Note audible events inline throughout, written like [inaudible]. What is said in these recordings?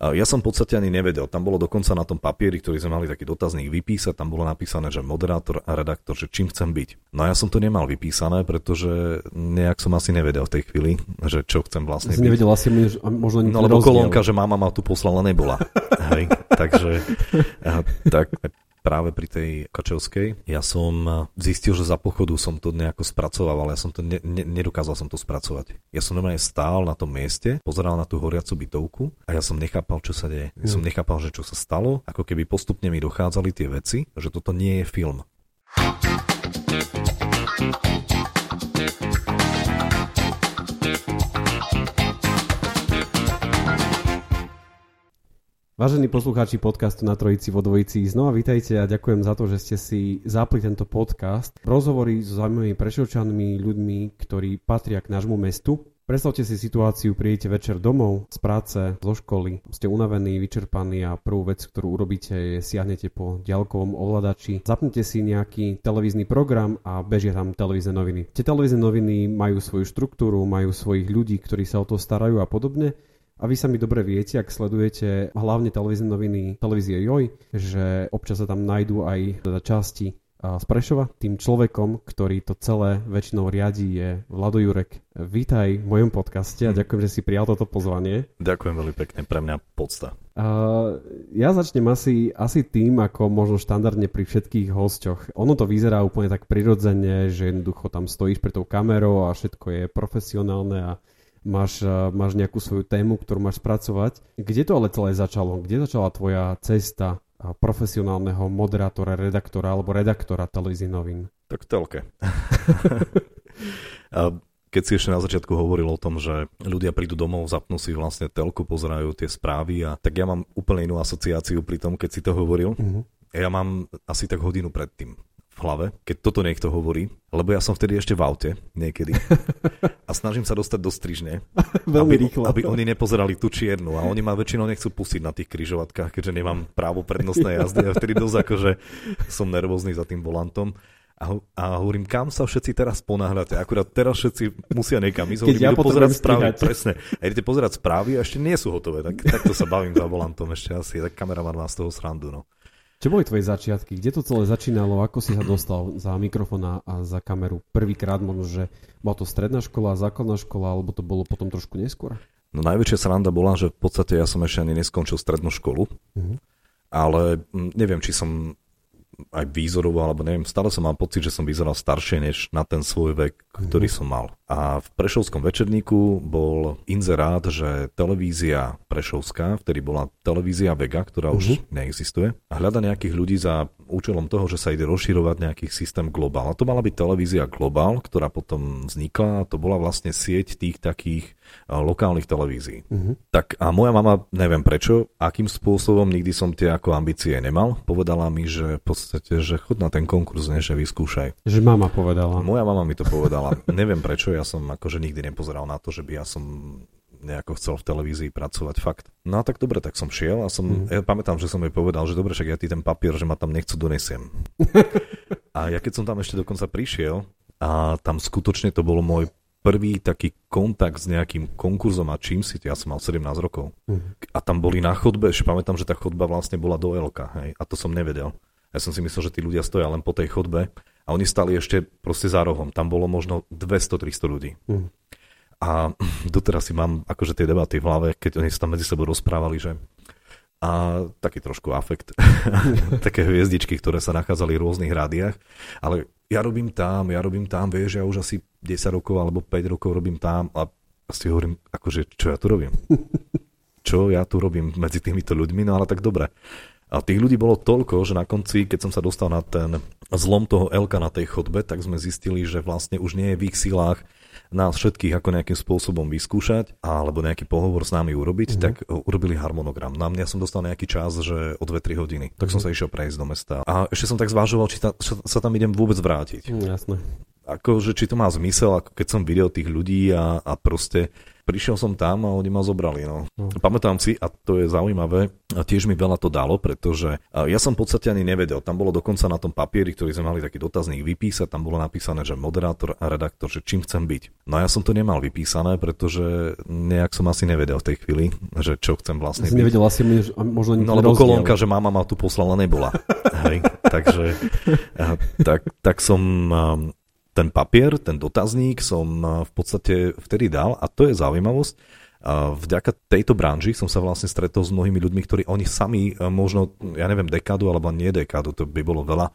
Ja som v podstate ani nevedel. Tam bolo dokonca na tom papieri, ktorý sme mali taký dotazník vypísať, tam bolo napísané, že moderátor a redaktor, že čím chcem byť. No ja som to nemal vypísané, pretože nejak som asi nevedel v tej chvíli, že čo chcem vlastne byť. Nevedel asi možno No lebo kolónka, že mama ma tu poslala, nebola. Hej, takže tak práve pri tej Kačovskej. Ja som zistil, že za pochodu som to nejako spracoval, ale ja som to ne, ne, nedokázal som to spracovať. Ja som normálne stál na tom mieste, pozeral na tú horiacu bytovku a ja som nechápal, čo sa deje. Ja som hm. nechápal, že čo sa stalo, ako keby postupne mi dochádzali tie veci, že toto nie je film. Vážení poslucháči podcastu na Trojici vo Dvojici, znova vítajte a ďakujem za to, že ste si zapli tento podcast. Rozhovory s zaujímavými prešovčanmi, ľuďmi, ktorí patria k nášmu mestu. Predstavte si situáciu, prídete večer domov, z práce, zo školy, ste unavení, vyčerpaní a prvú vec, ktorú urobíte je siahnete po ďalkovom ovladači, zapnete si nejaký televízny program a bežia tam televízne noviny. Tie televízne noviny majú svoju štruktúru, majú svojich ľudí, ktorí sa o to starajú a podobne a vy sami dobre viete, ak sledujete hlavne televízne noviny televízie Joj, že občas sa tam nájdú aj teda časti z Prešova. Tým človekom, ktorý to celé väčšinou riadí je Vlado Jurek. Vítaj v mojom podcaste a hm. ďakujem, že si prijal toto pozvanie. Ďakujem veľmi pekne, pre mňa podsta. Uh, ja začnem asi, asi tým, ako možno štandardne pri všetkých hosťoch. Ono to vyzerá úplne tak prirodzene, že jednoducho tam stojíš pred tou kamerou a všetko je profesionálne a máš, eh, máš nejakú svoju tému, ktorú máš spracovať. Kde to ale celé začalo? Kde začala tvoja cesta eh, profesionálneho moderátora, redaktora alebo redaktora televíznych novín? Tak v telke. [laughs] keď si ešte na začiatku hovoril o tom, že ľudia prídu domov, zapnú si vlastne telku, pozerajú tie správy a tak ja mám úplne inú asociáciu pri tom, keď si to hovoril. Uh-huh. Ja mám asi tak hodinu predtým hlave, keď toto niekto hovorí, lebo ja som vtedy ešte v aute niekedy [laughs] a snažím sa dostať do strižne, [laughs] Veľmi aby, rýchlo. aby oni nepozerali tú čiernu a oni ma väčšinou nechcú pustiť na tých kryžovatkách, keďže nemám právo prednostnej jazdy a vtedy dosť akože som nervózny za tým volantom. A, a hovorím, kam sa všetci teraz ponáhľate? Akurát teraz všetci musia niekam ísť. Keď ja pozerať správy, strihať. presne. A idete pozerať správy a ešte nie sú hotové. Tak, takto sa bavím za volantom ešte asi. Tak kameraman má z toho srandu. No. Čo boli tvoje začiatky? Kde to celé začínalo? Ako si sa dostal za mikrofón a za kameru? Prvýkrát možno, že bola to stredná škola, základná škola, alebo to bolo potom trošku neskôr? No najväčšia sranda bola, že v podstate ja som ešte ani neskončil strednú školu, uh-huh. ale neviem, či som aj výzorovo, alebo neviem, stále som mal pocit, že som vyzeral staršie než na ten svoj vek, ktorý mm. som mal. A v Prešovskom večerníku bol inzerát, že televízia Prešovská, vtedy bola televízia Vega, ktorá už mm-hmm. neexistuje, a hľada nejakých ľudí za účelom toho, že sa ide rozširovať nejaký systém Global. A to mala byť televízia Global, ktorá potom vznikla a to bola vlastne sieť tých takých lokálnych televízií. Uh-huh. Tak a moja mama, neviem prečo, akým spôsobom, nikdy som tie ako ambície nemal, povedala mi, že v podstate, že chod na ten konkurs, ne, že vyskúšaj. Že mama povedala. Moja mama mi to povedala. [laughs] neviem prečo, ja som akože nikdy nepozeral na to, že by ja som nejako chcel v televízii pracovať, fakt. No a tak dobre, tak som šiel a som, mm. ja pamätám, že som jej povedal, že dobre, však ja ti ten papier, že ma tam nechcú, donesiem. [laughs] a ja keď som tam ešte dokonca prišiel, a tam skutočne to bolo môj prvý taký kontakt s nejakým konkurzom a čím si, ja som mal 17 rokov. Uh-huh. A tam boli na chodbe, ešte pamätám, že tá chodba vlastne bola do Elka, hej, a to som nevedel. Ja som si myslel, že tí ľudia stoja len po tej chodbe a oni stali ešte proste za rohom. Tam bolo možno 200-300 ľudí. Uh-huh. A [clears throat] doteraz si mám akože tie debaty v hlave, keď oni sa tam medzi sebou rozprávali, že a taký trošku afekt, [laughs] také hviezdičky, ktoré sa nachádzali v rôznych rádiách, ale ja robím tam, ja robím tam, vieš, ja už asi 10 rokov alebo 5 rokov robím tam a si hovorím, akože, čo ja tu robím? [laughs] Čo ja tu robím medzi týmito ľuďmi? No ale tak dobre. A tých ľudí bolo toľko, že na konci, keď som sa dostal na ten zlom toho Elka na tej chodbe, tak sme zistili, že vlastne už nie je v ich silách nás všetkých ako nejakým spôsobom vyskúšať alebo nejaký pohovor s nami urobiť, mm-hmm. tak urobili harmonogram. Na mňa som dostal nejaký čas, že o 2-3 hodiny. Tak mm-hmm. som sa išiel prejsť do mesta. A ešte som tak zvážoval, či ta, sa tam idem vôbec vrátiť. Mm, jasné. Ako, že či to má zmysel, ako keď som videl tých ľudí a, a proste prišiel som tam a oni ma zobrali. No. Mm. Pamätám si, a to je zaujímavé, a tiež mi veľa to dalo, pretože ja som v podstate ani nevedel. Tam bolo dokonca na tom papieri, ktorý sme mali taký dotazník vypísať, tam bolo napísané, že moderátor a redaktor, že čím chcem byť. No a ja som to nemal vypísané, pretože nejak som asi nevedel v tej chvíli, že čo chcem vlastne si byť. nevedel asi možno No lebo kolónka, že mama ma tu poslala, nebola. [laughs] Hej, takže tak, tak som ten papier, ten dotazník som v podstate vtedy dal a to je zaujímavosť. Vďaka tejto branži som sa vlastne stretol s mnohými ľuďmi, ktorí oni sami možno, ja neviem, dekádu alebo nie dekádu, to by bolo veľa,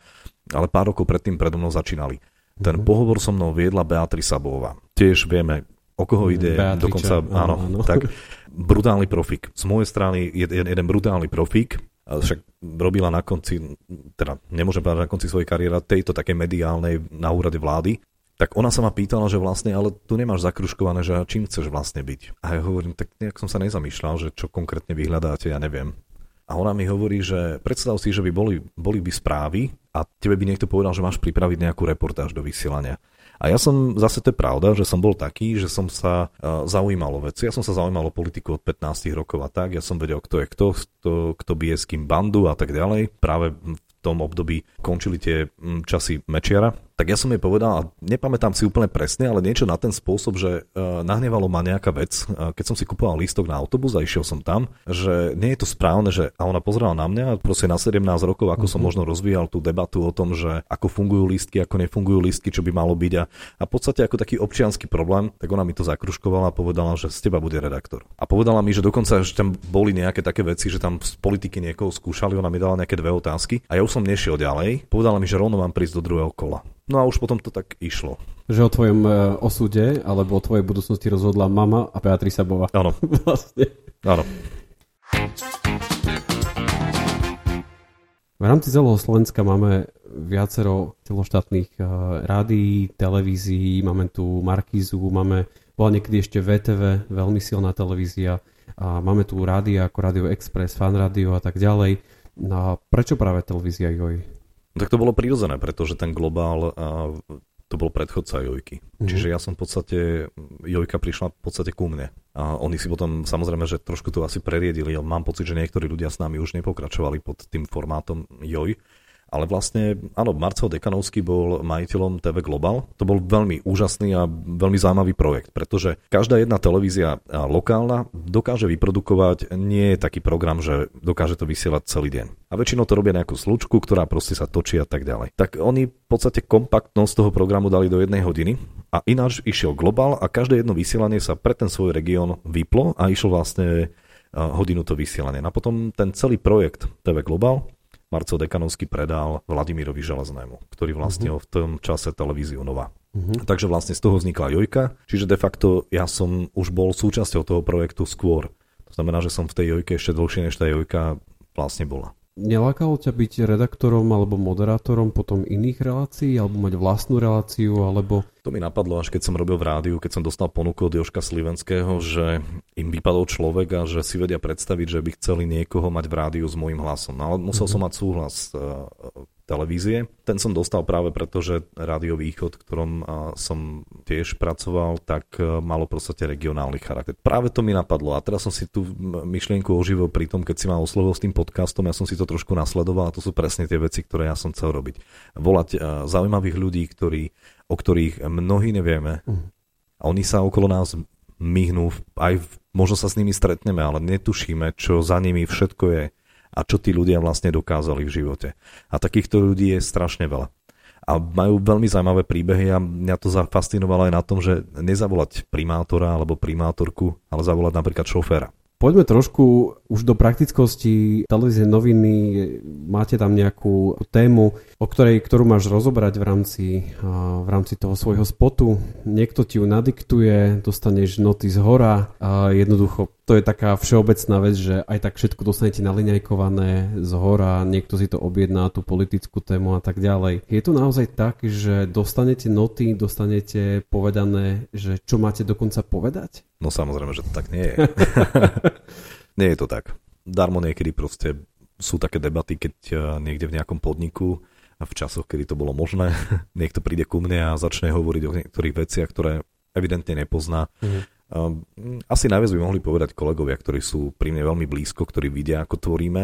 ale pár rokov predtým predo mnou začínali. Ten mm-hmm. pohovor so mnou viedla Beatrice Sabová. Tiež vieme, o koho ide, Beatriča, dokonca, áno, áno, tak brutálny profík. Z mojej strany je jeden brutálny profík, však robila na konci, teda nemôžem povedať na konci svojej kariéry, tejto také mediálnej na úrade vlády, tak ona sa ma pýtala, že vlastne, ale tu nemáš zakruškované, že čím chceš vlastne byť. A ja hovorím, tak nejak som sa nezamýšľal, že čo konkrétne vyhľadáte, ja neviem. A ona mi hovorí, že predstav si, že by boli, boli by správy a tebe by niekto povedal, že máš pripraviť nejakú reportáž do vysielania. A ja som, zase to je pravda, že som bol taký, že som sa uh, zaujímal o veci. Ja som sa zaujímal o politiku od 15 rokov a tak. Ja som vedel, kto je kto, kto, kto bije s kým bandu a tak ďalej. Práve v tom období končili tie časy Mečiara tak ja som jej povedal, a nepamätám si úplne presne, ale niečo na ten spôsob, že uh, nahnevalo ma nejaká vec, uh, keď som si kupoval lístok na autobus a išiel som tam, že nie je to správne, že a ona pozerala na mňa, proste na 17 rokov, ako uh-huh. som mhm. možno rozvíjal tú debatu o tom, že ako fungujú lístky, ako nefungujú lístky, čo by malo byť a, a v podstate ako taký občianský problém, tak ona mi to zakruškovala a povedala, že z teba bude redaktor. A povedala mi, že dokonca, že tam boli nejaké také veci, že tam z politiky niekoho skúšali, ona mi dala nejaké dve otázky a ja už som nešiel ďalej. Povedala mi, že rovno mám prísť do druhého kola. No a už potom to tak išlo. Že o tvojom e, osude alebo o tvojej budúcnosti rozhodla mama a Beatrice Bova. Áno. [laughs] vlastne. Áno. V rámci celého Slovenska máme viacero celoštátnych uh, rádií, televízií, máme tu Markízu, máme, bola niekedy ešte VTV, veľmi silná televízia, a máme tu rádia ako Radio Express, Fan Radio a tak ďalej. No a prečo práve televízia Joj? No tak to bolo prirodzené, pretože ten globál to bol predchodca Jojky. Mm-hmm. Čiže ja som v podstate, Jojka prišla v podstate ku mne. A oni si potom, samozrejme, že trošku to asi preriedili, ale mám pocit, že niektorí ľudia s nami už nepokračovali pod tým formátom Joj ale vlastne, áno, Marcel Dekanovský bol majiteľom TV Global. To bol veľmi úžasný a veľmi zaujímavý projekt, pretože každá jedna televízia lokálna dokáže vyprodukovať, nie je taký program, že dokáže to vysielať celý deň. A väčšinou to robia nejakú slučku, ktorá proste sa točí a tak ďalej. Tak oni v podstate kompaktnosť toho programu dali do jednej hodiny a ináč išiel Global a každé jedno vysielanie sa pre ten svoj región vyplo a išlo vlastne hodinu to vysielanie. A potom ten celý projekt TV Global Marcel Dekanovský predal Vladimirovi Železnému, ktorý vlastnil uh-huh. v tom čase televíziu Nova. Uh-huh. Takže vlastne z toho vznikla Jojka, čiže de facto ja som už bol súčasťou toho projektu skôr. To znamená, že som v tej Jojke ešte dlhšie, než tá Jojka vlastne bola. Nelákalo ťa byť redaktorom alebo moderátorom potom iných relácií, alebo mať vlastnú reláciu, alebo... To mi napadlo, až keď som robil v rádiu, keď som dostal ponuku od Joška Slivenského, že im vypadol človek a že si vedia predstaviť, že by chceli niekoho mať v rádiu s môjim hlasom. No, ale musel mm-hmm. som mať súhlas eh, televízie. Ten som dostal práve preto, že Rádio Východ, ktorom som tiež pracoval, tak e, malo proste regionálny charakter. Práve to mi napadlo a teraz som si tú myšlienku oživil pri tom, keď si ma oslovil s tým podcastom, ja som si to trošku nasledoval a to sú presne tie veci, ktoré ja som chcel robiť. Volať e, zaujímavých ľudí, ktorí, o ktorých mnohí nevieme mhm. a oni sa okolo nás myhnú, aj možno sa s nimi stretneme, ale netušíme, čo za nimi všetko je a čo tí ľudia vlastne dokázali v živote. A takýchto ľudí je strašne veľa. A majú veľmi zaujímavé príbehy a mňa to zafascinovalo aj na tom, že nezavolať primátora alebo primátorku, ale zavolať napríklad šoféra. Poďme trošku už do praktickosti televízie noviny máte tam nejakú tému, o ktorej, ktorú máš rozobrať v rámci, v rámci toho svojho spotu. Niekto ti ju nadiktuje, dostaneš noty z hora a jednoducho to je taká všeobecná vec, že aj tak všetko dostanete naliňajkované z hora, niekto si to objedná, tú politickú tému a tak ďalej. Je to naozaj tak, že dostanete noty, dostanete povedané, že čo máte dokonca povedať? No samozrejme, že to tak nie je. [laughs] nie je to tak. Darmo niekedy proste sú také debaty, keď eh, niekde v nejakom podniku v časoch, kedy to bolo možné, [laughs] niekto príde ku mne a začne hovoriť o niektorých veciach, ktoré evidentne nepozná. Mm asi najviac by mohli povedať kolegovia, ktorí sú pri mne veľmi blízko, ktorí vidia, ako tvoríme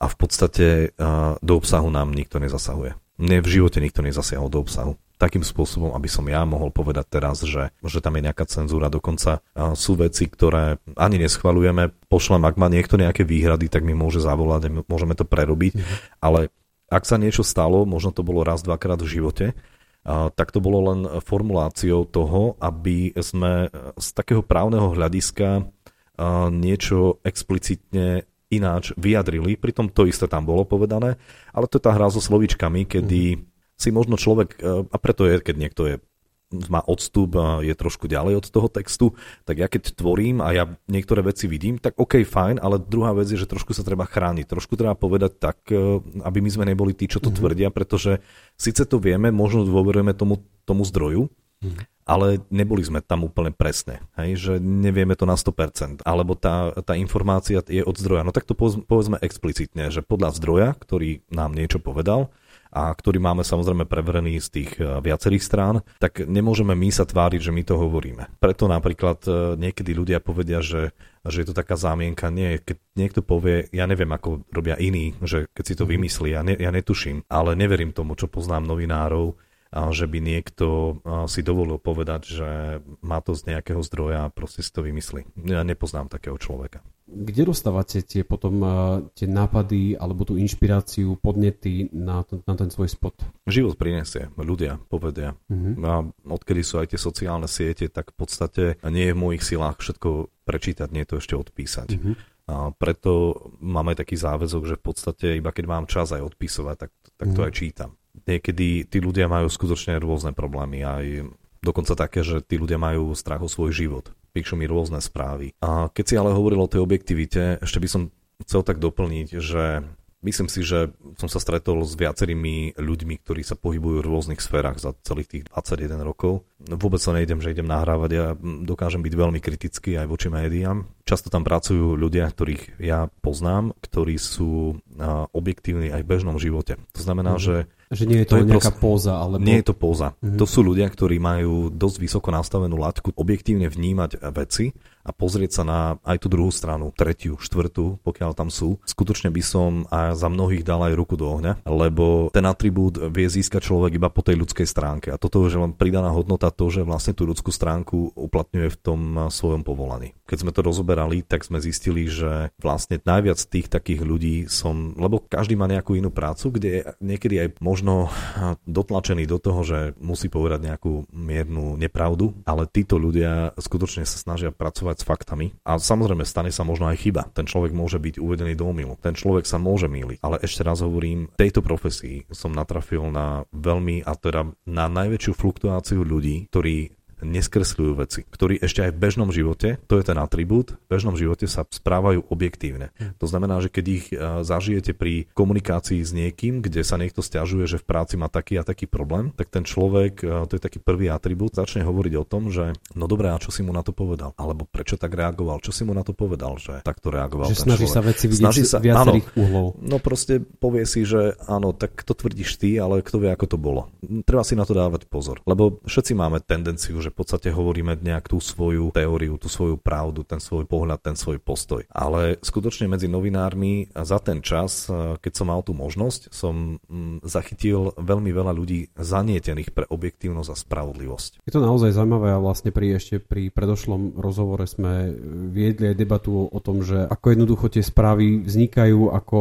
a v podstate do obsahu nám nikto nezasahuje. Mne v živote nikto nezasiahol do obsahu. Takým spôsobom, aby som ja mohol povedať teraz, že, že tam je nejaká cenzúra. Dokonca sú veci, ktoré ani neschvalujeme. Pošlem, ak má niekto nejaké výhrady, tak mi môže zavolať, môžeme to prerobiť. Mm-hmm. Ale ak sa niečo stalo, možno to bolo raz, dvakrát v živote, tak to bolo len formuláciou toho, aby sme z takého právneho hľadiska niečo explicitne ináč vyjadrili. Pritom to isté tam bolo povedané, ale to je tá hra so slovíčkami, kedy mhm. si možno človek, a preto je, keď niekto je má odstup je trošku ďalej od toho textu, tak ja keď tvorím a ja niektoré veci vidím, tak OK, fajn, ale druhá vec je, že trošku sa treba chrániť, trošku treba povedať tak, e, aby my sme neboli tí, čo to mm-hmm. tvrdia, pretože síce to vieme, možno dôverujeme tomu, tomu zdroju, mm-hmm. ale neboli sme tam úplne presne, hej, že nevieme to na 100%, alebo tá, tá informácia je od zdroja. No tak to povedzme explicitne, že podľa zdroja, ktorý nám niečo povedal, a ktorý máme samozrejme preverený z tých e, viacerých strán, tak nemôžeme my sa tváriť, že my to hovoríme. Preto napríklad e, niekedy ľudia povedia, že, že je to taká zámienka. Nie, keď niekto povie, ja neviem, ako robia iní, že keď si to mhm. vymyslí, ja, ne, ja netuším, ale neverím tomu, čo poznám novinárov, že by niekto si dovolil povedať, že má to z nejakého zdroja a proste si to vymyslí. Ja nepoznám takého človeka. Kde dostávate tie potom tie nápady alebo tú inšpiráciu, podnety na, to, na ten svoj spot? Život prinesie, ľudia povedia. Uh-huh. A odkedy sú aj tie sociálne siete, tak v podstate nie je v mojich silách všetko prečítať, nie je to ešte odpísať. Uh-huh. A preto mám aj taký záväzok, že v podstate iba keď mám čas aj odpisovať, tak, tak to uh-huh. aj čítam. Niekedy tí ľudia majú skutočne rôzne problémy, aj dokonca také, že tí ľudia majú strach o svoj život píšu mi rôzne správy. A keď si ale hovoril o tej objektivite, ešte by som chcel tak doplniť, že myslím si, že som sa stretol s viacerými ľuďmi, ktorí sa pohybujú v rôznych sférach za celých tých 21 rokov. Vôbec sa nejdem, že idem nahrávať, ja dokážem byť veľmi kritický aj voči médiám. Často tam pracujú ľudia, ktorých ja poznám, ktorí sú objektívni aj v bežnom živote. To znamená, mm. že že nie je to, to je nejaká prost... póza, alebo... Nie je to póza. Mm-hmm. To sú ľudia, ktorí majú dosť vysoko nastavenú látku objektívne vnímať veci a pozrieť sa na aj tú druhú stranu, tretiu, štvrtú, pokiaľ tam sú. Skutočne by som a za mnohých dal aj ruku do ohňa, lebo ten atribút vie získať človek iba po tej ľudskej stránke. A toto je len pridaná hodnota to, že vlastne tú ľudskú stránku uplatňuje v tom svojom povolaní. Keď sme to rozoberali, tak sme zistili, že vlastne najviac tých takých ľudí som, lebo každý má nejakú inú prácu, kde je niekedy aj možno dotlačený do toho, že musí povedať nejakú miernu nepravdu, ale títo ľudia skutočne sa snažia pracovať pracovať s faktami a samozrejme stane sa možno aj chyba. Ten človek môže byť uvedený do omilu. Ten človek sa môže míliť. Ale ešte raz hovorím, v tejto profesii som natrafil na veľmi, a teda na najväčšiu fluktuáciu ľudí, ktorí neskresľujú veci, ktorí ešte aj v bežnom živote, to je ten atribút, v bežnom živote sa správajú objektívne. To znamená, že keď ich e, zažijete pri komunikácii s niekým, kde sa niekto stiažuje, že v práci má taký a taký problém, tak ten človek, e, to je taký prvý atribút, začne hovoriť o tom, že no dobré, a čo si mu na to povedal? Alebo prečo tak reagoval? Čo si mu na to povedal, že takto reagoval že snaží človek? sa veci vidieť snaží sa, viacerých áno, uhlov. No proste povie si, že áno, tak to tvrdíš ty, ale kto vie, ako to bolo. Treba si na to dávať pozor, lebo všetci máme tendenciu, že v podstate hovoríme nejak tú svoju teóriu, tú svoju pravdu, ten svoj pohľad, ten svoj postoj. Ale skutočne medzi novinármi za ten čas, e, keď som mal tú možnosť, som mm, zachytil veľmi veľa ľudí zanietených pre objektívnosť a spravodlivosť. Je to naozaj zaujímavé a vlastne pri ešte pri predošlom rozhovore sme viedli aj debatu o tom, že ako jednoducho tie správy vznikajú, ako,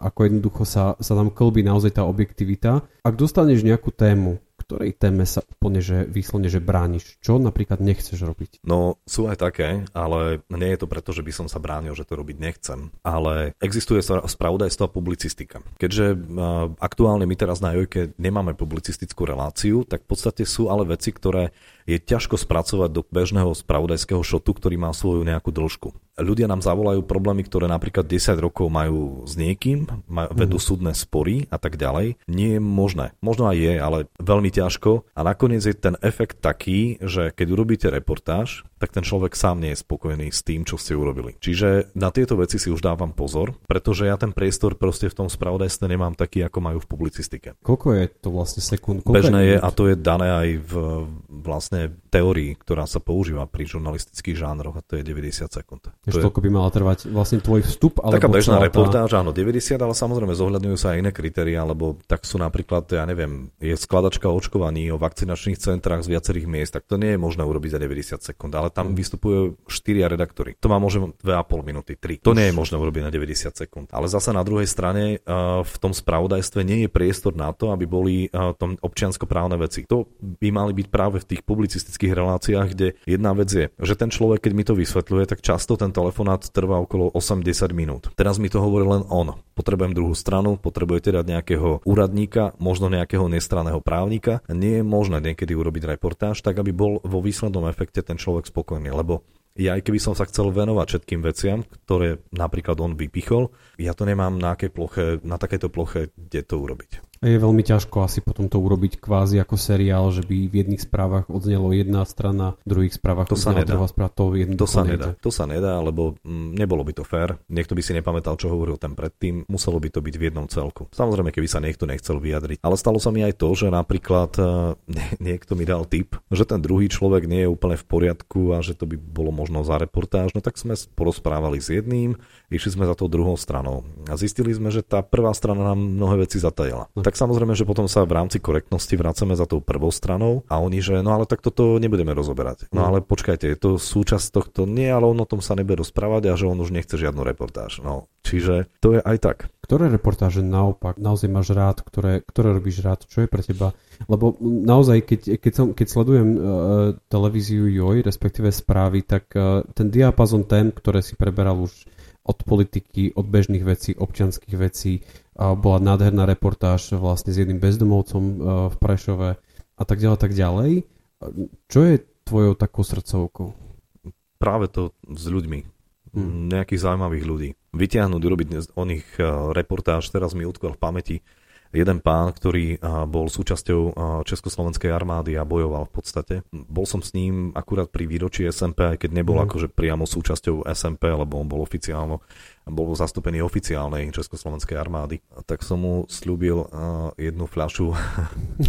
ako jednoducho sa, sa tam klbí naozaj tá objektivita. Ak dostaneš nejakú tému, ktorej téme sa úplne že vyslovne, že brániš? Čo napríklad nechceš robiť? No sú aj také, ale nie je to preto, že by som sa bránil, že to robiť nechcem. Ale existuje spravodajstvo a publicistika. Keďže uh, aktuálne my teraz na Jojke nemáme publicistickú reláciu, tak v podstate sú ale veci, ktoré je ťažko spracovať do bežného spravodajského šotu, ktorý má svoju nejakú dĺžku. Ľudia nám zavolajú problémy, ktoré napríklad 10 rokov majú s niekým, vedú mm. súdne spory a tak ďalej. Nie je možné. Možno aj je, ale veľmi ťažko. A nakoniec je ten efekt taký, že keď urobíte reportáž, tak ten človek sám nie je spokojný s tým, čo ste urobili. Čiže na tieto veci si už dávam pozor, pretože ja ten priestor proste v tom spravodajstve nemám taký, ako majú v publicistike. Koľko je to vlastne sekúnd? Bežné je, a to je dané aj v vlastne teórii, ktorá sa používa pri žurnalistických žánroch a to je 90 sekúnd. Ešte toľko by mala trvať vlastne tvoj vstup? Alebo taká bežná reportáž, áno, 90, ale samozrejme zohľadňujú sa aj iné kritéria, lebo tak sú napríklad, ja neviem, je skladačka očkovaní o vakcinačných centrách z viacerých miest, tak to nie je možné urobiť za 90 sekúnd, ale tam vystupujú štyria redaktori. To má možno 2,5 minúty, 3. To nie je možné urobiť na 90 sekúnd. Ale zase na druhej strane v tom spravodajstve nie je priestor na to, aby boli tom občianskoprávne veci. To by mali byť práve v tých publicistických reláciách, kde jedna vec je, že ten človek, keď mi to vysvetľuje, tak často ten telefonát trvá okolo 8-10 minút. Teraz mi to hovorí len on. Potrebujem druhú stranu, potrebujete dať nejakého úradníka, možno nejakého nestranného právnika. Nie je možné niekedy urobiť reportáž, tak aby bol vo výslednom efekte ten človek spokojný, lebo ja aj keby som sa chcel venovať všetkým veciam, ktoré napríklad on vypichol, ja to nemám na, ploche, na takéto ploche, kde to urobiť. Je veľmi ťažko asi potom to urobiť kvázi ako seriál, že by v jedných správach odznelo jedna strana, v druhých správach to sa nedá. druhá správa, to, to sa nedá. To sa nedá, lebo mm, nebolo by to fér. Niekto by si nepamätal, čo hovoril ten predtým, muselo by to byť v jednom celku. Samozrejme, keby sa niekto nechcel vyjadriť. Ale stalo sa mi aj to, že napríklad eh, niekto mi dal tip, že ten druhý človek nie je úplne v poriadku a že to by bolo možno za reportáž. No tak sme porozprávali s jedným, išli sme za tou druhou stranou a zistili sme, že tá prvá strana nám mnohé veci zatajila. Tak samozrejme, že potom sa v rámci korektnosti vracame za tou prvou stranou a oni, že no ale tak toto nebudeme rozoberať. No mm. ale počkajte, je to súčasť tohto, nie, ale on o tom sa nebude rozprávať a že on už nechce žiadnu reportáž. No, čiže to je aj tak. Ktoré reportáže naopak naozaj máš rád, ktoré, ktoré robíš rád, čo je pre teba? Lebo naozaj, keď, keď, som, keď sledujem uh, televíziu JOJ, respektíve správy, tak uh, ten diapazon tém, ktoré si preberal už od politiky, od bežných vecí, občianských vecí, bola nádherná reportáž vlastne s jedným bezdomovcom e, v Prešove a tak ďalej, tak ďalej. Čo je tvojou takou srdcovkou? Práve to s ľuďmi. Hmm. Nejakých zaujímavých ľudí. Vyťahnuť, urobiť o nich e, reportáž, teraz mi utkvel v pamäti jeden pán, ktorý bol súčasťou Československej armády a bojoval v podstate. Bol som s ním akurát pri výročí SMP, aj keď nebol mm. akože priamo súčasťou SMP, lebo on bol oficiálno bol zastúpený oficiálnej Československej armády. Tak som mu slúbil jednu fľašu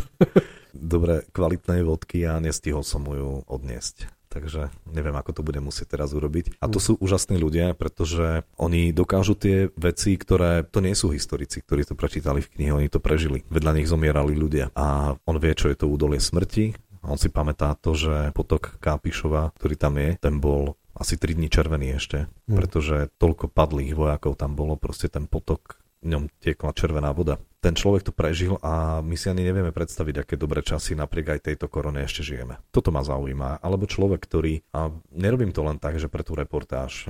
[laughs] dobre kvalitnej vodky a nestihol som mu ju odniesť takže neviem, ako to bude musieť teraz urobiť. A to sú úžasní ľudia, pretože oni dokážu tie veci, ktoré to nie sú historici, ktorí to prečítali v knihe, oni to prežili. Vedľa nich zomierali ľudia. A on vie, čo je to údolie smrti. On si pamätá to, že potok Kápišova, ktorý tam je, ten bol asi 3 dní červený ešte, mm. pretože toľko padlých vojakov tam bolo, proste ten potok, ňom tiekla červená voda ten človek to prežil a my si ani nevieme predstaviť, aké dobré časy napriek aj tejto korone ešte žijeme. Toto ma zaujíma. Alebo človek, ktorý, a nerobím to len tak, že pre tú reportáž,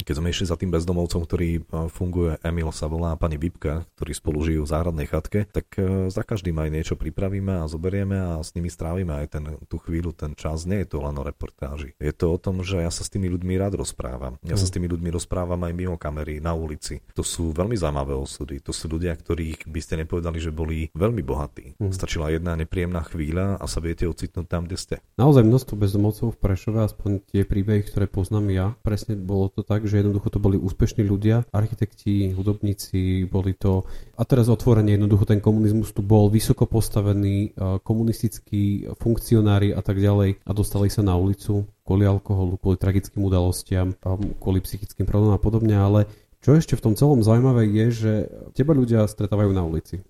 keď sme išli za tým bezdomovcom, ktorý funguje, Emil sa volá, pani Vipka, ktorí spolu žijú v záhradnej chatke, tak e, za každým aj niečo pripravíme a zoberieme a s nimi strávime aj ten, tú chvíľu, ten čas. Nie je to len o reportáži. Je to o tom, že ja sa s tými ľuďmi rád rozprávam. Ja sa s tými ľuďmi rozprávam aj mimo kamery, na ulici. To sú veľmi zaujímavé osudy. To sú ľudia, ktorých by ste nepovedali, že boli veľmi bohatí. Mm. Stačila jedna nepríjemná chvíľa a sa viete ocitnúť tam, kde ste. Naozaj množstvo bezdomovcov v Prešove, aspoň tie príbehy, ktoré poznám ja, presne bolo to tak, že jednoducho to boli úspešní ľudia, architekti, hudobníci, boli to... A teraz otvorene jednoducho ten komunizmus tu bol vysoko postavený, komunistickí funkcionári a tak ďalej a dostali sa na ulicu kvôli alkoholu, kvôli tragickým udalostiam, kvôli psychickým problémom a podobne, ale čo ešte v tom celom zaujímavé je, že teba ľudia stretávajú na ulici.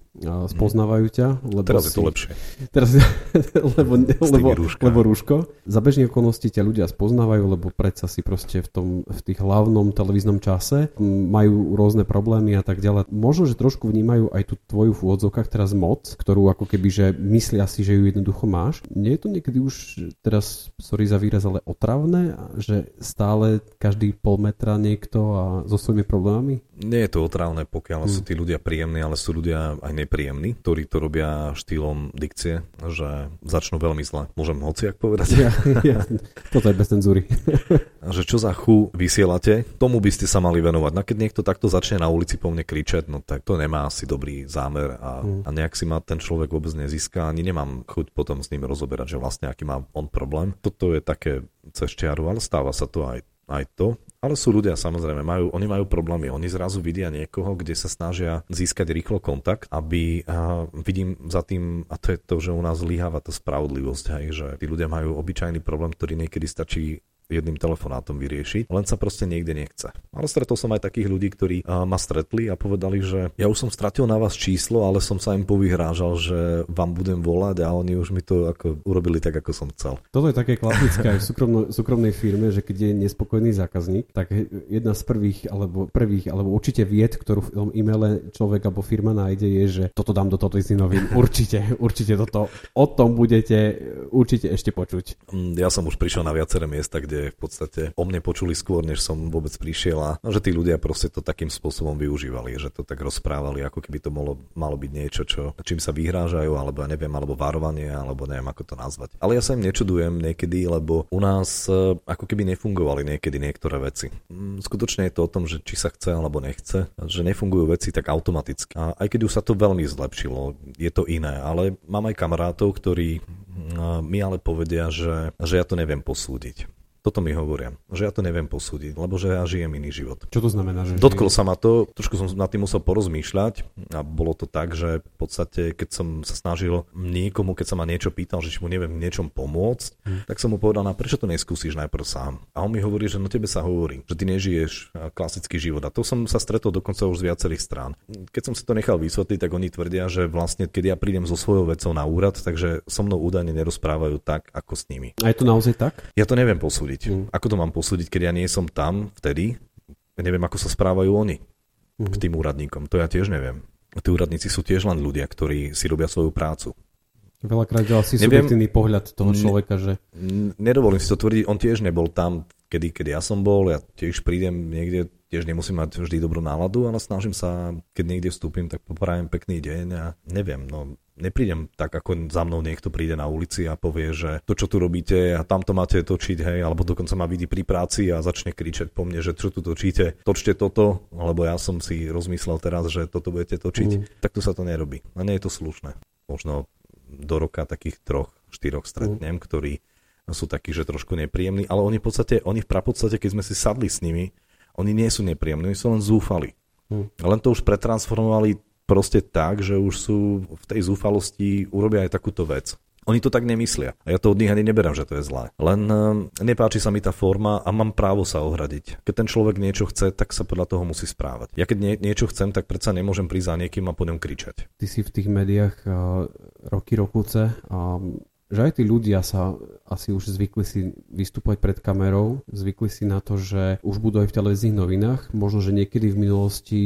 Spoznávajú ťa. Lebo teraz si, je to lepšie. Teraz, [laughs] lebo, lebo, lebo rúško. Za bežných okolností ťa ľudia spoznávajú, lebo predsa si proste v, tom, v tých hlavnom televíznom čase majú rôzne problémy a tak ďalej. Možno, že trošku vnímajú aj tú tvoju v úvodzovkách teraz moc, ktorú ako keby, že myslia si, že ju jednoducho máš. Nie je to niekedy už teraz, sorry za výraz, ale otravné, že stále každý pol metra niekto a so svojimi problémami? Nie je to otravné, pokiaľ hmm. sú tí ľudia príjemní, ale sú ľudia aj nepríjemní, ktorí to robia štýlom dikcie, že začnú veľmi zle. Môžem hociak povedať? Ja, ja, toto je bez cenzúry. [laughs] že čo za chu vysielate, tomu by ste sa mali venovať. No keď niekto takto začne na ulici po mne kričať, no tak to nemá asi dobrý zámer a, hmm. a nejak si ma ten človek vôbec nezíska, ani nemám chuť potom s ním rozoberať, že vlastne aký má on problém. Toto je také cez čiaru, ale stáva sa to aj aj to. Ale sú ľudia, samozrejme, majú, oni majú problémy. Oni zrazu vidia niekoho, kde sa snažia získať rýchlo kontakt, aby a vidím za tým, a to je to, že u nás zlyháva tá spravodlivosť, hej, že tí ľudia majú obyčajný problém, ktorý niekedy stačí jedným telefonátom vyriešiť, len sa proste niekde nechce. Ale stretol som aj takých ľudí, ktorí ma stretli a povedali, že ja už som stratil na vás číslo, ale som sa im povyhrážal, že vám budem volať a oni už mi to ako urobili tak, ako som chcel. Toto je také klasické aj v súkromno, súkromnej firme, že keď je nespokojný zákazník, tak jedna z prvých alebo prvých, alebo určite vied, ktorú v tom e-maile človek alebo firma nájde, je, že toto dám do televíznych novín. [laughs] Určite, určite toto. O tom budete určite ešte počuť. Mm, ja som už prišiel na viaceré miesta, kde v podstate o mne počuli skôr, než som vôbec prišiel a že tí ľudia proste to takým spôsobom využívali, že to tak rozprávali, ako keby to malo, malo byť niečo, čo, čím sa vyhrážajú, alebo neviem, alebo varovanie, alebo neviem, ako to nazvať. Ale ja sa im nečudujem niekedy, lebo u nás e, ako keby nefungovali niekedy niektoré veci. Mm, skutočne je to o tom, že či sa chce alebo nechce, že nefungujú veci tak automaticky. A aj keď už sa to veľmi zlepšilo, je to iné, ale mám aj kamarátov, ktorí mm, mi ale povedia, že, že ja to neviem posúdiť. Toto mi hovoria, že ja to neviem posúdiť, lebo že ja žijem iný život. Čo to znamená? Že Dotkol sa ma to, trošku som nad tým musel porozmýšľať a bolo to tak, že v podstate, keď som sa snažil niekomu, keď sa ma niečo pýtal, že či mu neviem niečom pomôcť, hmm. tak som mu povedal, na prečo to neskúsiš najprv sám. A on mi hovorí, že no tebe sa hovorí, že ty nežiješ klasický život. A to som sa stretol dokonca už z viacerých strán. Keď som si to nechal vysvetliť, tak oni tvrdia, že vlastne keď ja prídem so svojou vecou na úrad, takže so mnou údajne nerozprávajú tak, ako s nimi. A je to naozaj tak? Ja to neviem posúdiť posúdiť. Mm. Ako to mám posúdiť, keď ja nie som tam vtedy? Ja neviem, ako sa správajú oni mm. k tým úradníkom. To ja tiež neviem. Tí úradníci sú tiež len ľudia, ktorí si robia svoju prácu. Veľakrát je asi neviem, subjektívny pohľad toho človeka, že... Nedovolím si to tvrdiť, on tiež nebol tam, kedy, kedy ja som bol, ja tiež prídem niekde, tiež nemusím mať vždy dobrú náladu, ale snažím sa, keď niekde vstúpim, tak poprajem pekný deň a neviem, no neprídem tak, ako za mnou niekto príde na ulici a povie, že to, čo tu robíte a tamto máte točiť, hej, alebo dokonca ma vidí pri práci a začne kričať po mne, že čo tu točíte, točte toto, alebo ja som si rozmyslel teraz, že toto budete točiť, mm. tak tu sa to nerobí. A nie je to slušné. Možno do roka takých troch, štyroch stretnem, mm. ktorí sú takí, že trošku nepríjemní, ale oni v podstate, oni v prapodstate, keď sme si sadli s nimi, oni nie sú nepríjemní, oni sú len zúfali. Mm. Len to už pretransformovali proste tak, že už sú v tej zúfalosti, urobia aj takúto vec. Oni to tak nemyslia. A ja to od nich ani neberám, že to je zlé. Len uh, nepáči sa mi tá forma a mám právo sa ohradiť. Keď ten človek niečo chce, tak sa podľa toho musí správať. Ja keď nie, niečo chcem, tak predsa nemôžem prísť za niekým a po ňom kričať. Ty si v tých médiách uh, roky, rokuce a že aj tí ľudia sa asi už zvykli si vystupovať pred kamerou, zvykli si na to, že už budú aj v televíznych novinách, možno, že niekedy v minulosti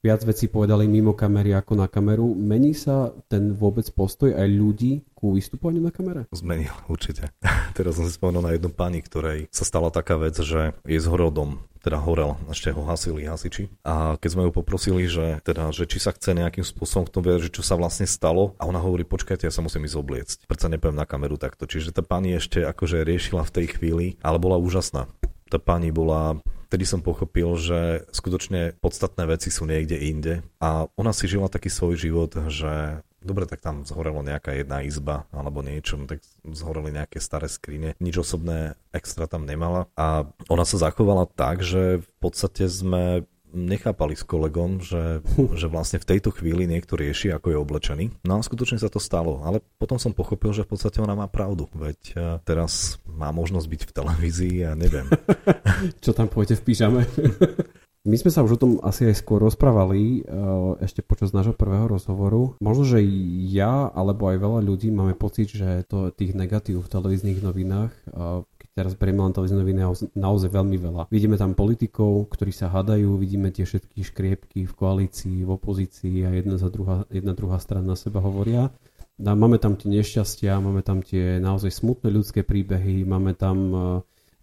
viac vecí povedali mimo kamery ako na kameru. Mení sa ten vôbec postoj aj ľudí ku vystupovaniu na kamere? Zmenil, určite. [laughs] Teraz som si spomenul na jednu pani, ktorej sa stala taká vec, že je zhorel dom teda horel, ešte ho hasili hasiči. A keď sme ju poprosili, že, teda, že či sa chce nejakým spôsobom k tomu vedieť, že čo sa vlastne stalo, a ona hovorí, počkajte, ja sa musím ísť obliecť. Prečo nepoviem na kameru takto. Čiže tá pani ešte akože riešila v tej chvíli, ale bola úžasná. Tá pani bola vtedy som pochopil, že skutočne podstatné veci sú niekde inde a ona si žila taký svoj život, že dobre, tak tam zhorelo nejaká jedna izba alebo niečo, no tak zhoreli nejaké staré skrine, nič osobné extra tam nemala a ona sa zachovala tak, že v podstate sme nechápali s kolegom, že, že vlastne v tejto chvíli niekto rieši, ako je oblečený. No a skutočne sa to stalo, ale potom som pochopil, že v podstate ona má pravdu, veď e, teraz má možnosť byť v televízii a neviem. [laughs] Čo tam pôjde v pyžame? [laughs] My sme sa už o tom asi aj skôr rozprávali ešte počas nášho prvého rozhovoru. Možno, že ja alebo aj veľa ľudí máme pocit, že to tých negatív v televíznych novinách teraz berieme len televízne noviny naozaj veľmi veľa. Vidíme tam politikov, ktorí sa hadajú, vidíme tie všetky škriepky v koalícii, v opozícii a jedna, za druhá, jedna druhá strana na seba hovoria. A máme tam tie nešťastia, máme tam tie naozaj smutné ľudské príbehy, máme tam e,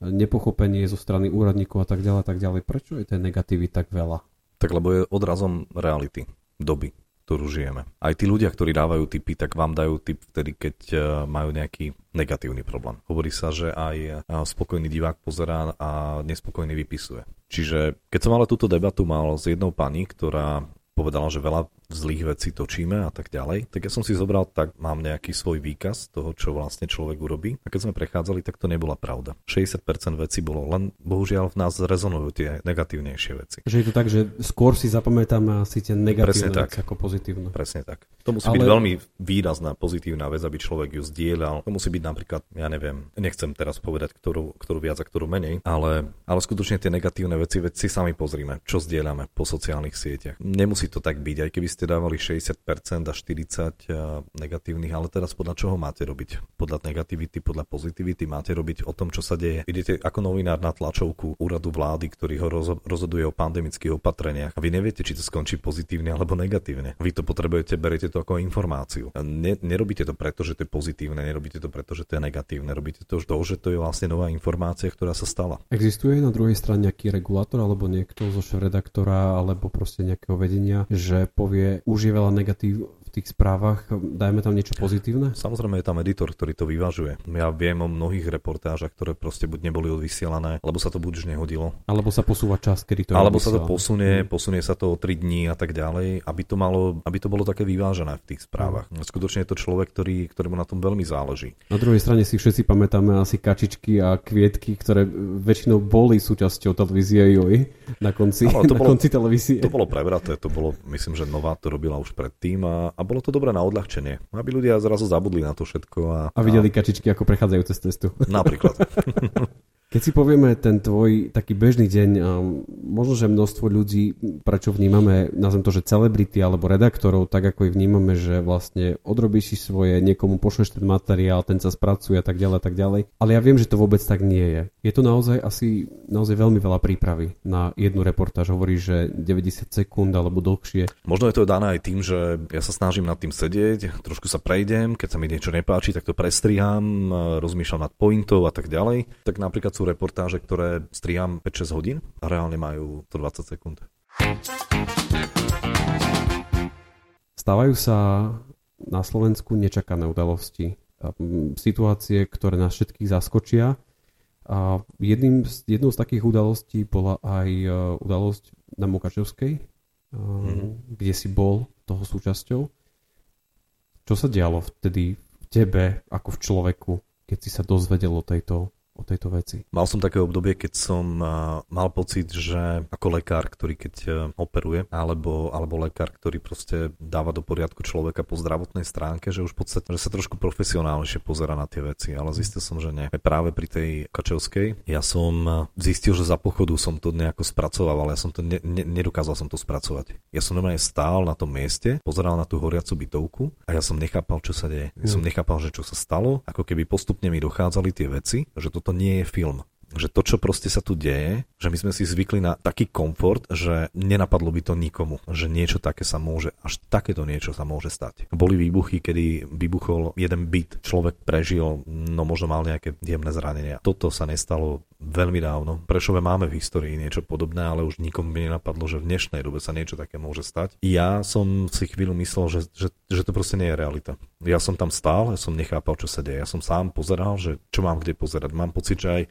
nepochopenie zo strany úradníkov a tak ďalej, tak ďalej. Prečo je tej negatívy tak veľa? Tak lebo je odrazom reality, doby ktorú žijeme. Aj tí ľudia, ktorí dávajú tipy, tak vám dajú tip vtedy, keď e, majú nejaký negatívny problém. Hovorí sa, že aj e, spokojný divák pozerá a nespokojný vypisuje. Čiže keď som ale túto debatu mal s jednou pani, ktorá povedala, že veľa zlých vecí točíme a tak ďalej, tak ja som si zobral, tak mám nejaký svoj výkaz toho, čo vlastne človek urobí. A keď sme prechádzali, tak to nebola pravda. 60% vecí bolo, len bohužiaľ v nás rezonujú tie negatívnejšie veci. Že je to tak, že skôr si zapamätám asi tie negatívne Presne veci tak. ako pozitívne. Presne tak. To musí Ale... byť veľmi výrazná pozitívna vec, aby človek ju zdieľal. To musí byť napríklad, ja neviem, nechcem teraz povedať, ktorú, ktorú viac a ktorú menej, ale, ale skutočne tie negatívne veci, veci sami pozrime, čo zdieľame po sociálnych sieťach. Nemusí to tak byť, aj keby ste dávali 60% a 40% negatívnych, ale teraz podľa čoho máte robiť? Podľa negativity, podľa pozitivity máte robiť o tom, čo sa deje. Idete ako novinár na tlačovku úradu vlády, ktorý ho rozhoduje o pandemických opatreniach a vy neviete, či to skončí pozitívne alebo negatívne. Vy to potrebujete, beriete to ako informáciu. Ne, nerobíte to preto, že to je pozitívne, nerobíte to preto, že to je negatívne, robíte to už to, že to je vlastne nová informácia, ktorá sa stala. Existuje na druhej strane nejaký regulátor alebo niekto zo šéf-redaktora alebo proste nejakého vedenia, že povie, už je veľa negatív tých správach, dajme tam niečo pozitívne? Samozrejme je tam editor, ktorý to vyvažuje. Ja viem o mnohých reportážach, ktoré proste buď neboli odvysielané, alebo sa to buď už nehodilo. Alebo sa posúva čas, kedy to Alebo sa to posunie, mm. posunie sa to o 3 dní a tak ďalej, aby to, malo, aby to bolo také vyvážené v tých správach. Mm. Skutočne je to človek, ktorý, ktorému na tom veľmi záleží. Na druhej strane si všetci pamätáme asi kačičky a kvietky, ktoré väčšinou boli súčasťou televízie JOI na konci, no, to na bolo, konci televízie. To bolo prevraté, to bolo, myslím, že Nová to robila už predtým a, a bolo to dobré na odľahčenie, aby ľudia zrazu zabudli na to všetko. A, a videli kačičky, ako prechádzajú cez cestu. Napríklad. [laughs] Keď si povieme ten tvoj taký bežný deň, možno, že množstvo ľudí, prečo vnímame, nazvem to, že celebrity alebo redaktorov, tak ako ich vnímame, že vlastne odrobíš si svoje, niekomu pošleš ten materiál, ten sa spracuje a tak ďalej, tak ďalej. Ale ja viem, že to vôbec tak nie je. Je to naozaj asi naozaj veľmi veľa prípravy na jednu reportáž. Hovorí, že 90 sekúnd alebo dlhšie. Možno je to dané aj tým, že ja sa snažím nad tým sedieť, trošku sa prejdem, keď sa mi niečo nepáči, tak to prestriham, rozmýšľam nad pointou a tak ďalej. Tak napríklad sú reportáže, ktoré striham 5-6 hodín a reálne majú 120 sekúnd. Stávajú sa na Slovensku nečakané udalosti. Situácie, ktoré nás všetkých zaskočia. A jedným, jednou z takých udalostí bola aj e, udalosť na Mukačevskej, mm-hmm. kde si bol toho súčasťou. Čo sa dialo vtedy v tebe, ako v človeku, keď si sa dozvedel o tejto o tejto veci. Mal som také obdobie, keď som mal pocit, že ako lekár, ktorý keď e, operuje, alebo, alebo lekár, ktorý proste dáva do poriadku človeka po zdravotnej stránke, že už v podstate že sa trošku profesionálnejšie pozera na tie veci, ale zistil som, že nie. Práve pri tej Kačevskej ja som e, zistil, že za pochodu som to nejako spracoval, ale ja som to ne, ne, nedokázal som to spracovať. Ja som normálne stál na tom mieste, pozeral na tú horiacu bytovku a ja som nechápal, čo sa deje. Ja som mm. nechápal, že čo sa stalo, ako keby postupne mi dochádzali tie veci, že to to nie je film že to, čo proste sa tu deje, že my sme si zvykli na taký komfort, že nenapadlo by to nikomu, že niečo také sa môže, až takéto niečo sa môže stať. Boli výbuchy, kedy vybuchol jeden byt, človek prežil, no možno mal nejaké jemné zranenia. Toto sa nestalo veľmi dávno. Prešove máme v histórii niečo podobné, ale už nikomu by nenapadlo, že v dnešnej dobe sa niečo také môže stať. Ja som si chvíľu myslel, že, že, že to proste nie je realita. Ja som tam stál, ja som nechápal, čo sa deje. Ja som sám pozeral, že čo mám kde pozerať. Mám pocit, že aj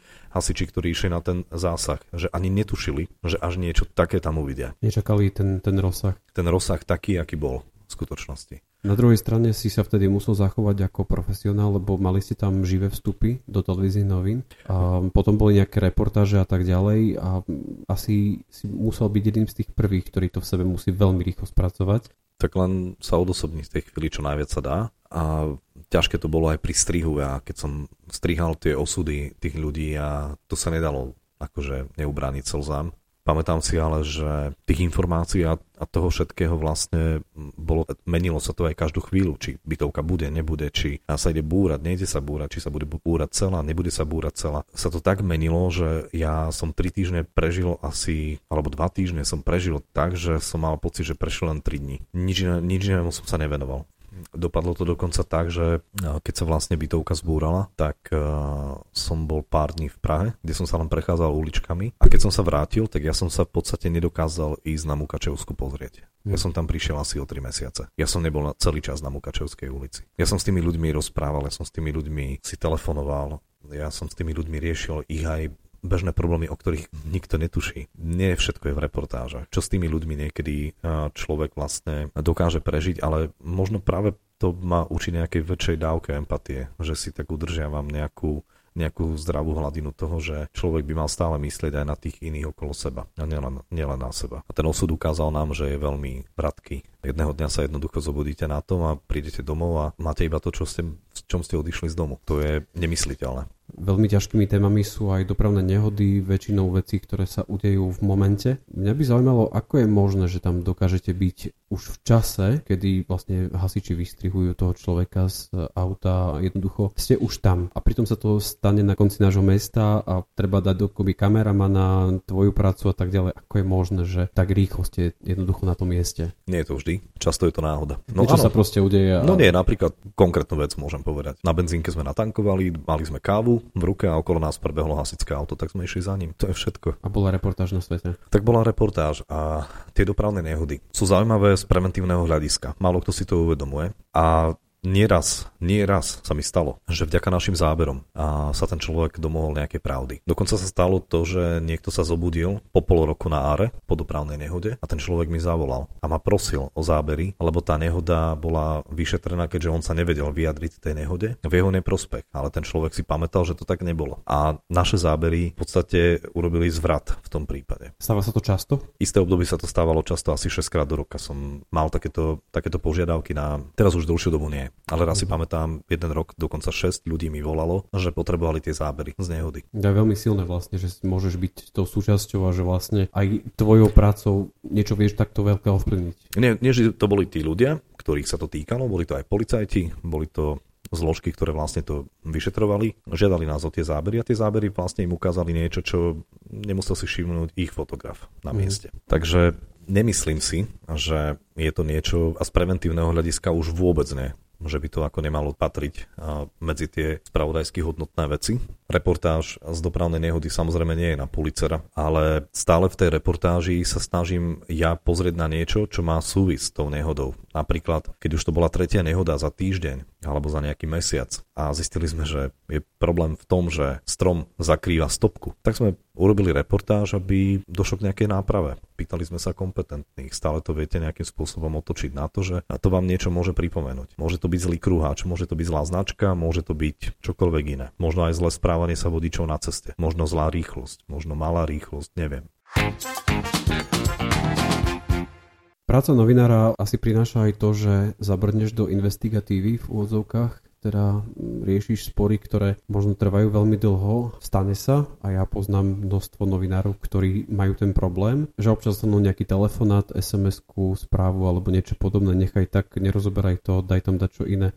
hasiči, ktorí išli na ten zásah, že ani netušili, že až niečo také tam uvidia. Nečakali ten, ten rozsah. Ten rozsah taký, aký bol v skutočnosti. Na druhej strane si sa vtedy musel zachovať ako profesionál, lebo mali ste tam živé vstupy do televíznych novín. A potom boli nejaké reportáže a tak ďalej a asi si musel byť jedným z tých prvých, ktorý to v sebe musí veľmi rýchlo spracovať. Tak len sa odosobní z tej chvíli, čo najviac sa dá. A ťažké to bolo aj pri strihu. Ja keď som strihal tie osudy tých ľudí a to sa nedalo akože neubrániť slzám Pamätám si ale, že tých informácií a, a toho všetkého vlastne bolo, menilo sa to aj každú chvíľu, či bytovka bude, nebude, či sa ide búrať, nejde sa búrať, či sa bude búrať celá, nebude sa búrať celá. Sa to tak menilo, že ja som tri týždne prežil asi, alebo dva týždne som prežil tak, že som mal pocit, že prešiel len tri dní. Nič, nič inému som sa nevenoval. Dopadlo to dokonca tak, že keď sa vlastne bytovka zbúrala, tak uh, som bol pár dní v Prahe, kde som sa len prechádzal uličkami a keď som sa vrátil, tak ja som sa v podstate nedokázal ísť na Mukačevsku pozrieť. Ja som tam prišiel asi o 3 mesiace. Ja som nebol celý čas na Mukačevskej ulici. Ja som s tými ľuďmi rozprával, ja som s tými ľuďmi si telefonoval, ja som s tými ľuďmi riešil ich aj bežné problémy, o ktorých nikto netuší. Nie všetko je v reportáže. Čo s tými ľuďmi niekedy človek vlastne dokáže prežiť, ale možno práve to má učí nejakej väčšej dávke empatie, že si tak udržiavam nejakú nejakú zdravú hladinu toho, že človek by mal stále myslieť aj na tých iných okolo seba a nielen, nielen na seba. A ten osud ukázal nám, že je veľmi bratký. Jedného dňa sa jednoducho zobudíte na tom a prídete domov a máte iba to, čo ste, v čom ste odišli z domu. To je nemysliteľné. Veľmi ťažkými témami sú aj dopravné nehody, väčšinou veci, ktoré sa udejú v momente. Mňa by zaujímalo, ako je možné, že tam dokážete byť už v čase, kedy vlastne hasiči vystrihujú toho človeka z auta a jednoducho ste už tam. A pritom sa to stane na konci nášho mesta a treba dať dokopy kameramana, tvoju prácu a tak ďalej. Ako je možné, že tak rýchlo ste jednoducho na tom mieste? Nie je to vždy. Často je to náhoda. No, Niečo áno. sa proste udeje. A... No nie, napríklad konkrétnu vec môžem povedať. Na benzínke sme natankovali, mali sme kávu v ruke a okolo nás prebehlo hasičské auto, tak sme išli za ním. To je všetko. A bola reportáž na svete? Tak bola reportáž a tie dopravné nehody sú zaujímavé z preventívneho hľadiska. Málo kto si to uvedomuje. A nieraz, nieraz sa mi stalo, že vďaka našim záberom a sa ten človek domohol nejakej pravdy. Dokonca sa stalo to, že niekto sa zobudil po pol roku na áre po dopravnej nehode a ten človek mi zavolal a ma prosil o zábery, lebo tá nehoda bola vyšetrená, keďže on sa nevedel vyjadriť tej nehode v jeho neprospech, ale ten človek si pamätal, že to tak nebolo. A naše zábery v podstate urobili zvrat v tom prípade. Stáva sa to často? Isté obdobie sa to stávalo často, asi 6 krát do roka som mal takéto, takéto požiadavky na, teraz už dlhšiu dobu nie. Ale raz si pamätám, jeden rok dokonca 6 ľudí mi volalo, že potrebovali tie zábery z nehody. Je veľmi silné vlastne, že môžeš byť tou súčasťou a že vlastne aj tvojou prácou niečo vieš takto veľké ovplyvniť. Nie, nie, že to boli tí ľudia, ktorých sa to týkalo, boli to aj policajti, boli to zložky, ktoré vlastne to vyšetrovali, žiadali nás o tie zábery a tie zábery vlastne im ukázali niečo, čo nemusel si všimnúť ich fotograf na mhm. mieste. Mm. Takže nemyslím si, že je to niečo a z preventívneho hľadiska už vôbec nie že by to ako nemalo patriť medzi tie spravodajsky hodnotné veci. Reportáž z dopravnej nehody samozrejme nie je na policera, ale stále v tej reportáži sa snažím ja pozrieť na niečo, čo má súvis s tou nehodou. Napríklad, keď už to bola tretia nehoda za týždeň alebo za nejaký mesiac a zistili sme, že je problém v tom, že strom zakrýva stopku, tak sme urobili reportáž, aby došlo k nejakej náprave. Pýtali sme sa kompetentných, stále to viete nejakým spôsobom otočiť na to, že to vám niečo môže pripomenúť. Môže to byť zlý kruháč, môže to byť zlá značka, môže to byť čokoľvek iné. Možno aj zlé správanie sa vodičov na ceste, možno zlá rýchlosť, možno malá rýchlosť, neviem. Práca novinára asi prináša aj to, že zabrneš do investigatívy v úvodzovkách, teda riešiš spory, ktoré možno trvajú veľmi dlho, stane sa a ja poznám množstvo novinárov, ktorí majú ten problém, že občas dostanú nejaký telefonát, SMS-ku, správu alebo niečo podobné, nechaj tak, nerozoberaj to, daj tam dať čo iné.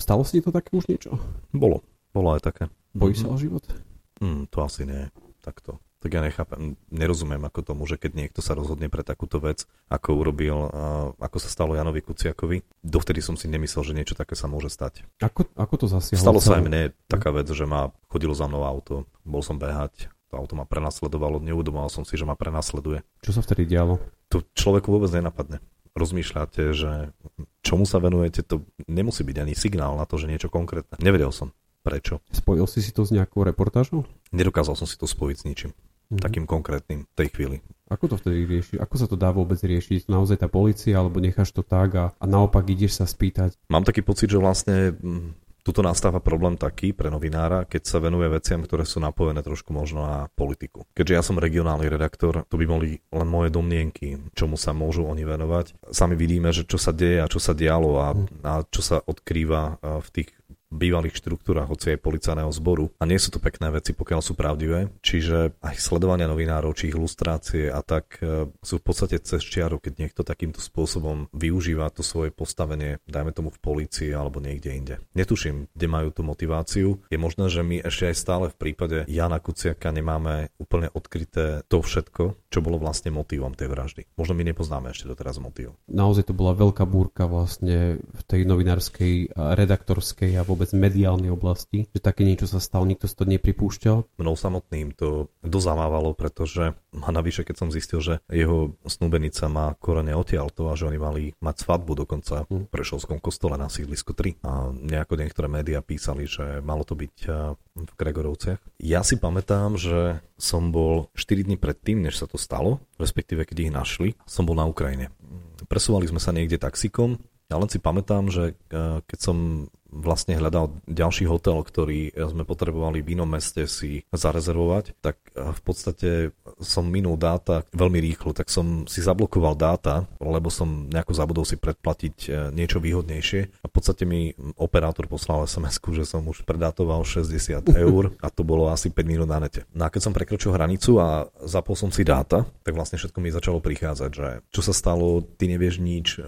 Stalo si to také už niečo? Bolo, bolo aj také. Bojí mm-hmm. sa o život? Mm, to asi nie, takto tak ja nechápem, nerozumiem ako tomu, že keď niekto sa rozhodne pre takúto vec, ako urobil, ako sa stalo Janovi Kuciakovi, dovtedy som si nemyslel, že niečo také sa môže stať. Ako, ako to zasiahlo? Stalo sa aj mne taká vec, že ma chodilo za mnou auto, bol som behať, to auto ma prenasledovalo, neudomal som si, že ma prenasleduje. Čo sa vtedy dialo? To človeku vôbec nenapadne. Rozmýšľate, že čomu sa venujete, to nemusí byť ani signál na to, že niečo konkrétne. Nevedel som. Prečo? Spojil si si to s nejakou reportážou? Nedokázal som si to spojiť s ničím mm-hmm. takým konkrétnym v tej chvíli. Ako to vtedy rieši? Ako sa to dá vôbec riešiť? Naozaj tá policia, alebo necháš to tak a, a naopak ideš sa spýtať? Mám taký pocit, že vlastne mm, tuto nastáva problém taký pre novinára, keď sa venuje veciam, ktoré sú napojené trošku možno na politiku. Keďže ja som regionálny redaktor, to by boli len moje domnienky, čomu sa môžu oni venovať. Sami vidíme, že čo sa deje a čo sa dialo a, mhm. a čo sa odkrýva v tých bývalých štruktúrach, hoci aj policajného zboru. A nie sú to pekné veci, pokiaľ sú pravdivé. Čiže aj sledovania novinárov, či ich lustrácie a tak e, sú v podstate cez čiaru, keď niekto takýmto spôsobom využíva to svoje postavenie, dajme tomu v polícii alebo niekde inde. Netuším, kde majú tú motiváciu. Je možné, že my ešte aj stále v prípade Jana Kuciaka nemáme úplne odkryté to všetko, čo bolo vlastne motivom tej vraždy. Možno my nepoznáme ešte doteraz motiv. Naozaj to bola veľká búrka vlastne v tej novinárskej, redaktorskej a vôbec mediálnej oblasti, že také niečo sa stalo, nikto si to nepripúšťal. Mnou samotným to dozamávalo, pretože a navyše, keď som zistil, že jeho snúbenica má korene odtiaľto a že oni mali mať svadbu dokonca v Prešovskom kostole na sídlisku 3. A nejako niektoré médiá písali, že malo to byť v Gregorovciach. Ja si pamätám, že som bol 4 dní predtým, než sa to stalo, respektíve keď ich našli, som bol na Ukrajine. Presúvali sme sa niekde taxikom, ja len si pamätám, že eh, keď som vlastne hľadal ďalší hotel, ktorý sme potrebovali v inom meste si zarezervovať, tak eh, v podstate som minul dáta veľmi rýchlo, tak som si zablokoval dáta, lebo som nejako zabudol si predplatiť eh, niečo výhodnejšie a v podstate mi operátor poslal sms že som už predátoval 60 [laughs] eur a to bolo asi 5 minút na nete. No a keď som prekročil hranicu a zapol som si dáta, tak vlastne všetko mi začalo prichádzať, že čo sa stalo, ty nevieš nič eh,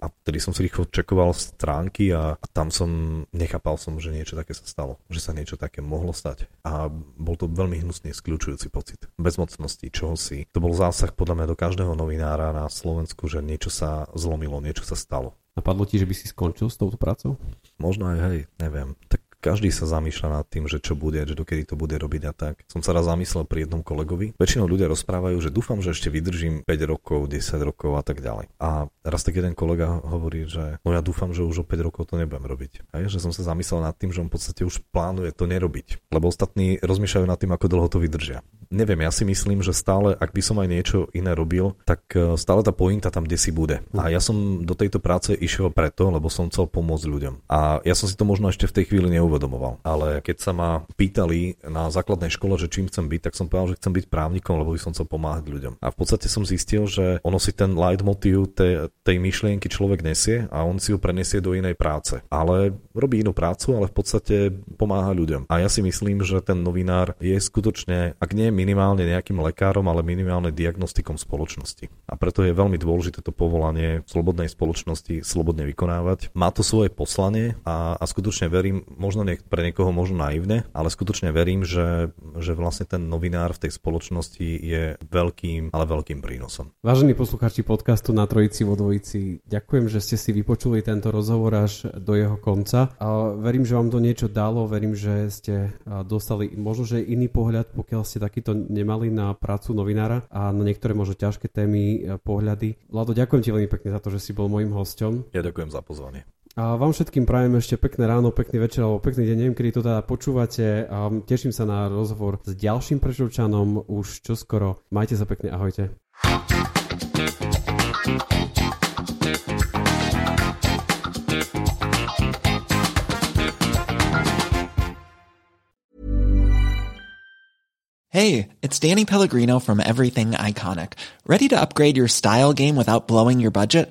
a vtedy som si rýchlo čekoval stránky a, a tam som nechápal som, že niečo také sa stalo, že sa niečo také mohlo stať. A bol to veľmi hnusný, skľúčujúci pocit. Bezmocnosti, čoho si. To bol zásah podľa mňa do každého novinára na Slovensku, že niečo sa zlomilo, niečo sa stalo. Napadlo ti, že by si skončil s touto prácou? Možno aj, hej, neviem. Tak každý sa zamýšľa nad tým, že čo bude, že dokedy to bude robiť a tak. Som sa raz zamyslel pri jednom kolegovi. Väčšinou ľudia rozprávajú, že dúfam, že ešte vydržím 5 rokov, 10 rokov a tak ďalej. A raz tak jeden kolega hovorí, že no ja dúfam, že už o 5 rokov to nebudem robiť. A je, že som sa zamyslel nad tým, že on v podstate už plánuje to nerobiť. Lebo ostatní rozmýšľajú nad tým, ako dlho to vydržia. Neviem, ja si myslím, že stále, ak by som aj niečo iné robil, tak e, stále tá pointa tam kde si bude. A ja som do tejto práce išiel preto, lebo som chcel pomôcť ľuďom. A ja som si to možno ešte v tej chvíli neuvedomil uvedomoval. Ale keď sa ma pýtali na základnej škole, že čím chcem byť, tak som povedal, že chcem byť právnikom, lebo by som chcel pomáhať ľuďom. A v podstate som zistil, že ono si ten leitmotiv tej, tej myšlienky človek nesie a on si ho prenesie do inej práce. Ale robí inú prácu, ale v podstate pomáha ľuďom. A ja si myslím, že ten novinár je skutočne, ak nie minimálne nejakým lekárom, ale minimálne diagnostikom spoločnosti. A preto je veľmi dôležité to povolanie v slobodnej spoločnosti slobodne vykonávať. Má to svoje poslanie a, a skutočne verím, možno niek- pre niekoho možno naivne, ale skutočne verím, že, že vlastne ten novinár v tej spoločnosti je veľkým, ale veľkým prínosom. Vážení poslucháči podcastu na Trojici vo Dvojici, ďakujem, že ste si vypočuli tento rozhovor až do jeho konca. A verím, že vám to niečo dalo, verím, že ste dostali možno, že iný pohľad, pokiaľ ste takýto nemali na prácu novinára a na niektoré možno ťažké témy, pohľady. Vlado, ďakujem ti veľmi pekne za to, že si bol môjim hosťom. Ja ďakujem za pozvanie. A vám všetkým prajem ešte pekné ráno, pekný večer alebo pekný deň, neviem, kedy to teda počúvate. A teším sa na rozhovor s ďalším prečovčanom už čoskoro. Majte sa pekne, ahojte. Hey, it's Danny Pellegrino from Everything Iconic. Ready to upgrade your style game without blowing your budget?